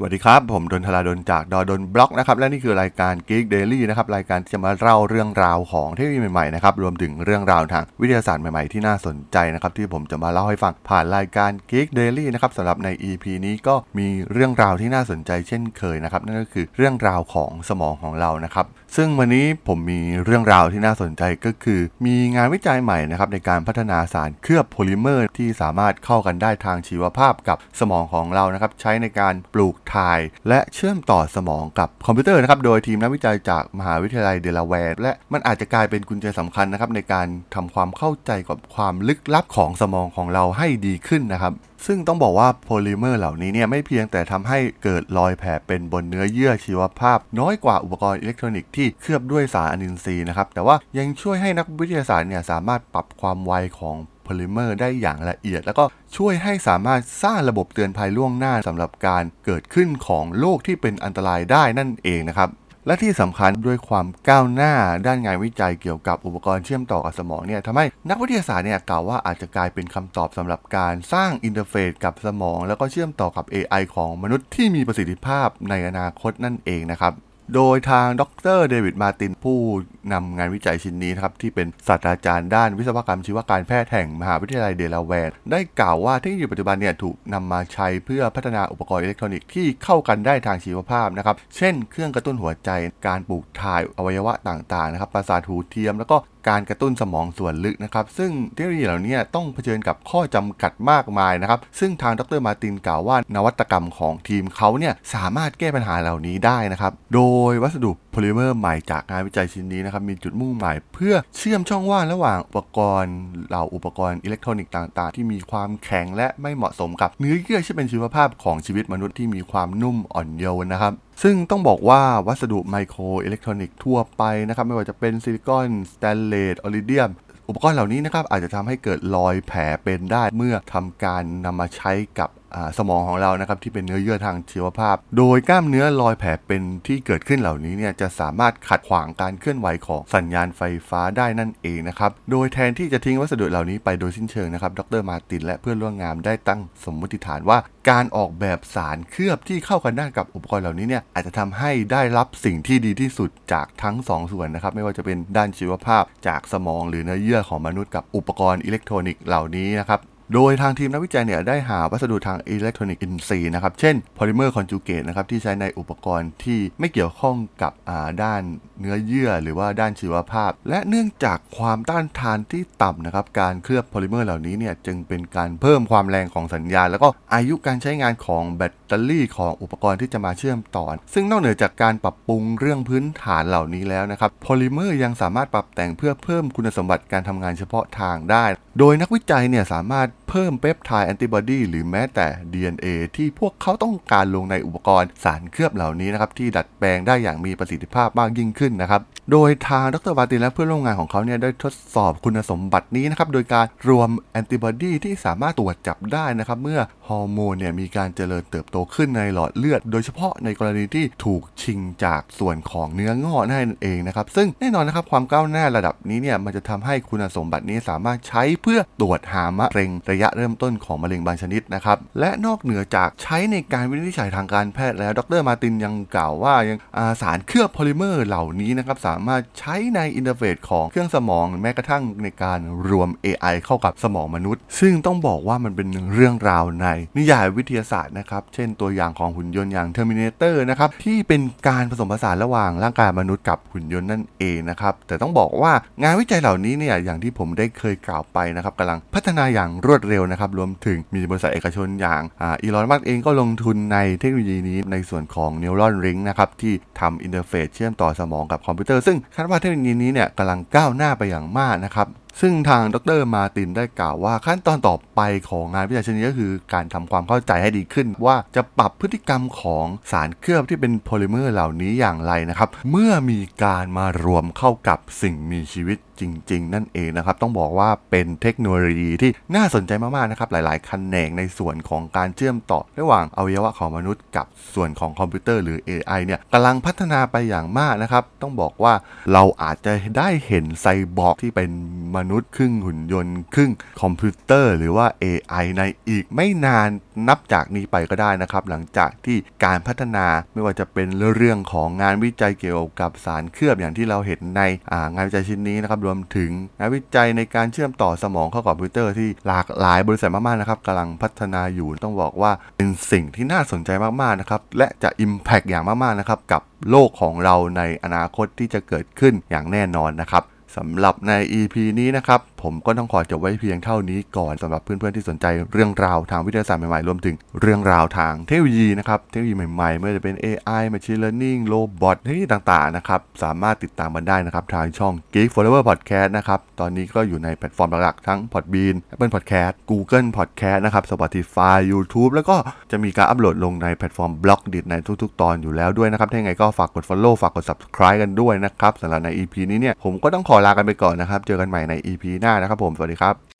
สวัสดีครับ ผมดนทลาดนจากดอดนบล็อกนะครับ และนี่คือรายการ Geek Daily นะครับ รายการที่จะมาเล่าเรื่องราวของเทคโนโลยีใหม่ๆนะครับ รวมถึงเรื่องราวทางวิทยาศาสตร์ใหม่ๆ ที่น่าสนใจนะครับ ที่ผมจะมาเล่าให้ฟังผ่านรายการ Geek Daily นะครับสำหรับใน EP นี้ก็มีเรื่องราวที่น่าสนใจเช่นเคยนะครับ นั่นก็คือเรื่องราวของสมองของเรานะครับ ซึ่งวันนี้ผมมีเรื่องราวที่น่าสนใจก็คือ มีงานวิจัยใหม่นะครับในการพัฒนาสารเคลือบโพลิเมอร์ ที่สามารถเข้ากันได้ทางชีวภาพกับสมองของเรานะครับใช้ในการปลูกถ่าย และเชื่อมต่อสมองกับคอมพิวเตอร์นะครับโดยทีมนักวิจัยจากมหาวิทยาลัยเดลาแวร์และมันอาจจะกลายเป็นกุญแจสำคัญนะครับในการทำความเข้าใจกับความลึกลับของสมองของเราให้ดีขึ้นนะครับซึ่งต้องบอกว่าโพลิเมอร์เหล่านี้เนี่ยไม่เพียงแต่ทำให้เกิดรอยแผลเป็นบนเนื้อเยื่อชีวภาพ น้อยกว่าอุปกรณ์อิเล็กทรอนิกส์ที่เคลือบด้วยสารอนินทรีย์นะครับแต่ว่ายังช่วยให้นักวิทยาศาสตร์เนี่ยสามารถปรับความไวของ โพลิเมอร์ได้อย่างละเอียด แล้วก็ช่วยให้สามารถสร้างระบบเตือนภัยล่วงหน้าสำหรับการเกิดขึ้นของโรคที่เป็นอันตรายได้นั่นเองนะครับและที่สำคัญด้วยความก้าวหน้าด้านงานวิจัยเกี่ยวกับอุปกรณ์เชื่อมต่อกับสมองเนี่ยทำให้นักวิทยาศาสตร์เนี่ยกล่าวว่าอาจจะกลายเป็นคำตอบสำหรับการสร้าง interface กับสมอง แล้วก็เชื่อมต่อกับ AI ของมนุษย์ที่มีประสิทธิภาพในอนาคตนั่นเองนะครับ โดยทางดรเดวิดมาร์ตินผู้นำงานวิจัยชิ้นนี้นะครับที่เป็นศาสตราจารย์ด้านวิศวกรรมชีวการแพทย์แห่งมหาวิทยาลัยเดลาแวร์ได้กล่าวว่าเทคโนโลยีปัจจุบันเนี่ยถูกนำมาใช้เพื่อพัฒนาอุปกรณ์อิเล็กทรอนิกส์ที่เข้ากันได้ทางชีวภาพนะครับ เช่น เครื่องกระตุ้นหัวใจ การปลูกถ่ายอวัยวะต่างๆนะครับประสาทหูเทียมแล้วก็ การกระตุ้นสมองส่วนลึกนะครับ ซึ่งเทคโนโลยีเหล่านี้ต้องเผชิญกับข้อจำกัดมากมายนะครับ ซึ่งทางดรมาตินกล่าวว่านวัตกรรมของทีมเขาเนี่ยสามารถแก้ปัญหาเหล่านี้ได้นะครับ โดยวัสดุโพลิเมอร์ใหม่จากงานวิจัยชิ้นนี้นะครับมีจุดมุ่งหมายเพื่อเชื่อมช่องว่างระหว่างอุปกรณ์เหล่าอุปกรณ์อิเล็กทรอนิกส์ต่างๆ ที่มีความแข็งและไม่เหมาะสมกับเนื้อเยื่อที่เป็นชีวภาพของชีวิตมนุษย์ที่มีความนุ่มอ่อนโยนนะครับ ซึ่งต้องบอกว่าวัสดุไมโครอิเล็กทรอนิกส์ทั่วไปนะครับ ไม่ว่าจะเป็นซิลิคอนสแตนเลสอิริเดียม อุปกรณ์เหล่านี้นะครับอาจจะทำให้เกิดรอยแผลเป็นได้เมื่อทำการนำมาใช้กับสมองของเรานะครับที่เป็นเนื้อเยื่อทางชีวภาพ โดยกล้ามเนื้อรอยแผลเป็นที่เกิดขึ้นเหล่านี้เนี่ยจะสามารถขัดขวางการเคลื่อนไหวของสัญญาณไฟฟ้าได้นั่นเองนะครับ โดยแทนที่จะทิ้งวัสดุเหล่านี้ไปโดยสิ้นเชิงนะครับ ดรมาตินและเพื่อนร่วมงานได้ตั้งสมมติฐานว่า การออกแบบสารเคลือบที่เข้ากันได้กับอุปกรณ์เหล่านี้เนี่ยอาจจะทำให้ได้รับสิ่งที่ดีที่สุดจากทั้ง 2 ส่วนนะครับไม่ว่าจะเป็นด้านชีวภาพจากสมอง หรือเนื้อเยื่อของมนุษย์กับอุปกรณ์อิเล็กทรอนิกส์เหล่านี้นะครับ โดยทางทีมนักวิจัยเนี่ยได้หาวัสดุทางอิเล็กทรอนิกส์อินทรีย์นะครับ เช่นโพลิเมอร์ conjugate นะครับที่ใช้ในอุปกรณ์ที่ไม่เกี่ยวข้องกับด้านเนื้อเยื่อหรือว่าด้านชีวภาพ และเนื่องจากความต้านทานที่ต่ำนะครับการเคลือบโพลิเมอร์เหล่านี้เนี่ยจึงเป็นการเพิ่มความแรงของสัญญาณ แล้วก็อายุการใช้งานของแบตเตอรี่ของอุปกรณ์ที่จะมาเชื่อมต่อ ซึ่งนอกเหนือจากการปรับปรุงเรื่องพื้นฐานเหล่านี้แล้วนะครับโพลิเมอร์ยังสามารถปรับแต่งเพื่อเพิ่มคุณสมบัติการทำงานเฉพาะทางได้ โดยนักวิจัยเนี่ยสามารถ เพิ่มเปปไทด์แอนติบอดีหรือแม้แต่ DNA ที่พวกเขาต้องการลงในอุปกรณ์สารเคลือบเหล่านี้นะครับที่ดัดแปลงได้อย่างมีประสิทธิภาพมากยิ่งขึ้นนะครับ โดยทางดรมาร์ตินและเพื่อนร่วมงานของเขาเนี่ยได้ทดสอบคุณสมบัตินี้นะครับโดยการรวมแอนติบอดีที่สามารถตรวจจับได้นะครับเมื่อฮอร์โมนเนี่ยมีการเจริญเติบโตขึ้นในหลอดเลือด โดยเฉพาะในกรณีที่ถูกชิงจากส่วนของเนื้องอกนั่นเองนะครับซึ่งแน่นอนนะครับความก้าวหน้าระดับนี้เนี่ยมันจะทำให้คุณสมบัตินี้สามารถใช้เพื่อตรวจหามะเร็งระยะเริ่มต้นของมะเร็งบางชนิดนะครับ และนอกเหนือจากใช้ในการวินิจฉัยทางการแพทย์แล้ว ดรมาร์ตินยังกล่าวว่ายังสารเคลือบโพลิเมอร์เหล่านี้นะครับ สามารถใช้ใน interface ของเครื่องสมองแม้กระทั่งในการรวม AI เข้ากับสมองมนุษย์ ซึ่งต้องบอกว่ามันเป็นเรื่องราวในนิยายวิทยาศาสตร์นะครับ เช่นตัวอย่างของหุ่นยนต์อย่าง Terminator นะครับที่เป็นการผสมผสานระหว่างร่างกายมนุษย์กับหุ่นยนต์นั่นเองนะครับแต่ต้องบอกว่างานวิจัยเหล่านี้เนี่ยอย่างที่ผมได้เคยกล่าวไปนะครับกำลังพัฒนาอย่างรวดเร็วนะครับ รวมถึงมีบริษัทเอกชนอย่างอีลอนมัสก์เองก็ลงทุนในเทคโนโลยีนี้ในส่วนของ Neuralink นะครับ ที่ทำ interface เชื่อมต่อสมองกับคอมพิวเตอร์ ซึ่งคาดว่าเทคโนโลยีนี้เนี่ยกำลังก้าวหน้าไปอย่างมากนะครับซึ่งทางดรมาร์ตินได้กล่าวว่าขั้นตอนต่อไปของงานวิจัยชิ้นนี้ก็คือการทำความเข้าใจให้ดีขึ้น ว่าจะปรับพฤติกรรมของสารเคลือบที่เป็นโพลิเมอร์เหล่านี้อย่างไรนะครับ เมื่อมีการมารวมเข้ากับสิ่งมีชีวิตจริง ๆ นั่นเองนะครับ ต้องบอกว่าเป็นเทคโนโลยีที่น่าสนใจมากๆนะครับหลายๆแขนงในส่วนของการเชื่อมต่อ ระหว่างอวัยวะของมนุษย์กับส่วนของคอมพิวเตอร์หรือ AI เนี่ยกำลังพัฒนาไปอย่างมากนะครับต้องบอกว่าเราอาจจะได้เห็นไซบอร์กที่เป็นมนษย์ครึ่งหุ่นยนต์ ครึ่งคอมพิวเตอร์หรือว่า AI ในอีกไม่นานนับจากนี้ไปก็ได้นะครับ หลังจากที่การพัฒนาไม่ว่าจะเป็นเรื่องของงานวิจัยเกี่ยวกับสารเคลือบอย่างที่เราเห็นในงานวิจัยชิ้นนี้นะครับรวมถึงงานวิจัยในการเชื่อมต่อสมองเข้ากับคอมพิวเตอร์ที่หลากหลายบริษัทมากๆนะครับกำลังพัฒนาอยู่ต้องบอกว่าเป็นสิ่งที่น่าสนใจมากๆนะครับและจะ Impact อย่างมากๆนะครับกับโลกของเราในอนาคตที่จะเกิดขึ้นอย่างแน่นอนนะครับ สำหรับใน EP นี้นะครับผมก็ต้องขอจบไว้เพียงเท่านี้ก่อนสำหรับเพื่อนๆที่สนใจเรื่องราวทางวิทยาศาสตร์ใหม่ๆ รวมถึงเรื่องราวทางเทคโนโลยีนะครับ เทคโนโลยีใหม่ๆ ไม่ว่าจะเป็น AI Machine Learning Robot เทคโนโลยีต่างๆนะครับ สามารถติดตามมันได้นะครับ ทางช่อง Geek Forever Podcast นะครับ ตอนนี้ก็อยู่ในแพลตฟอร์มหลักๆ ทั้ง Podbean Apple Podcast Google Podcast นะครับ Spotify YouTube แล้วก็จะมีการอัปโหลดลงในแพลตฟอร์ม Blockdit ในทุกๆ ตอนอยู่แล้วด้วยนะครับถ้าอย่างไรก็ฝากกด Follow ฝากกด Subscribe กันด้วยนะครับสำหรับใน EP นี้เนี่ยผมก็ต้องขอลากันไปก่อนนะครับเจอกันใหม่ใน EP หน้านะครับผม สวัสดีครับ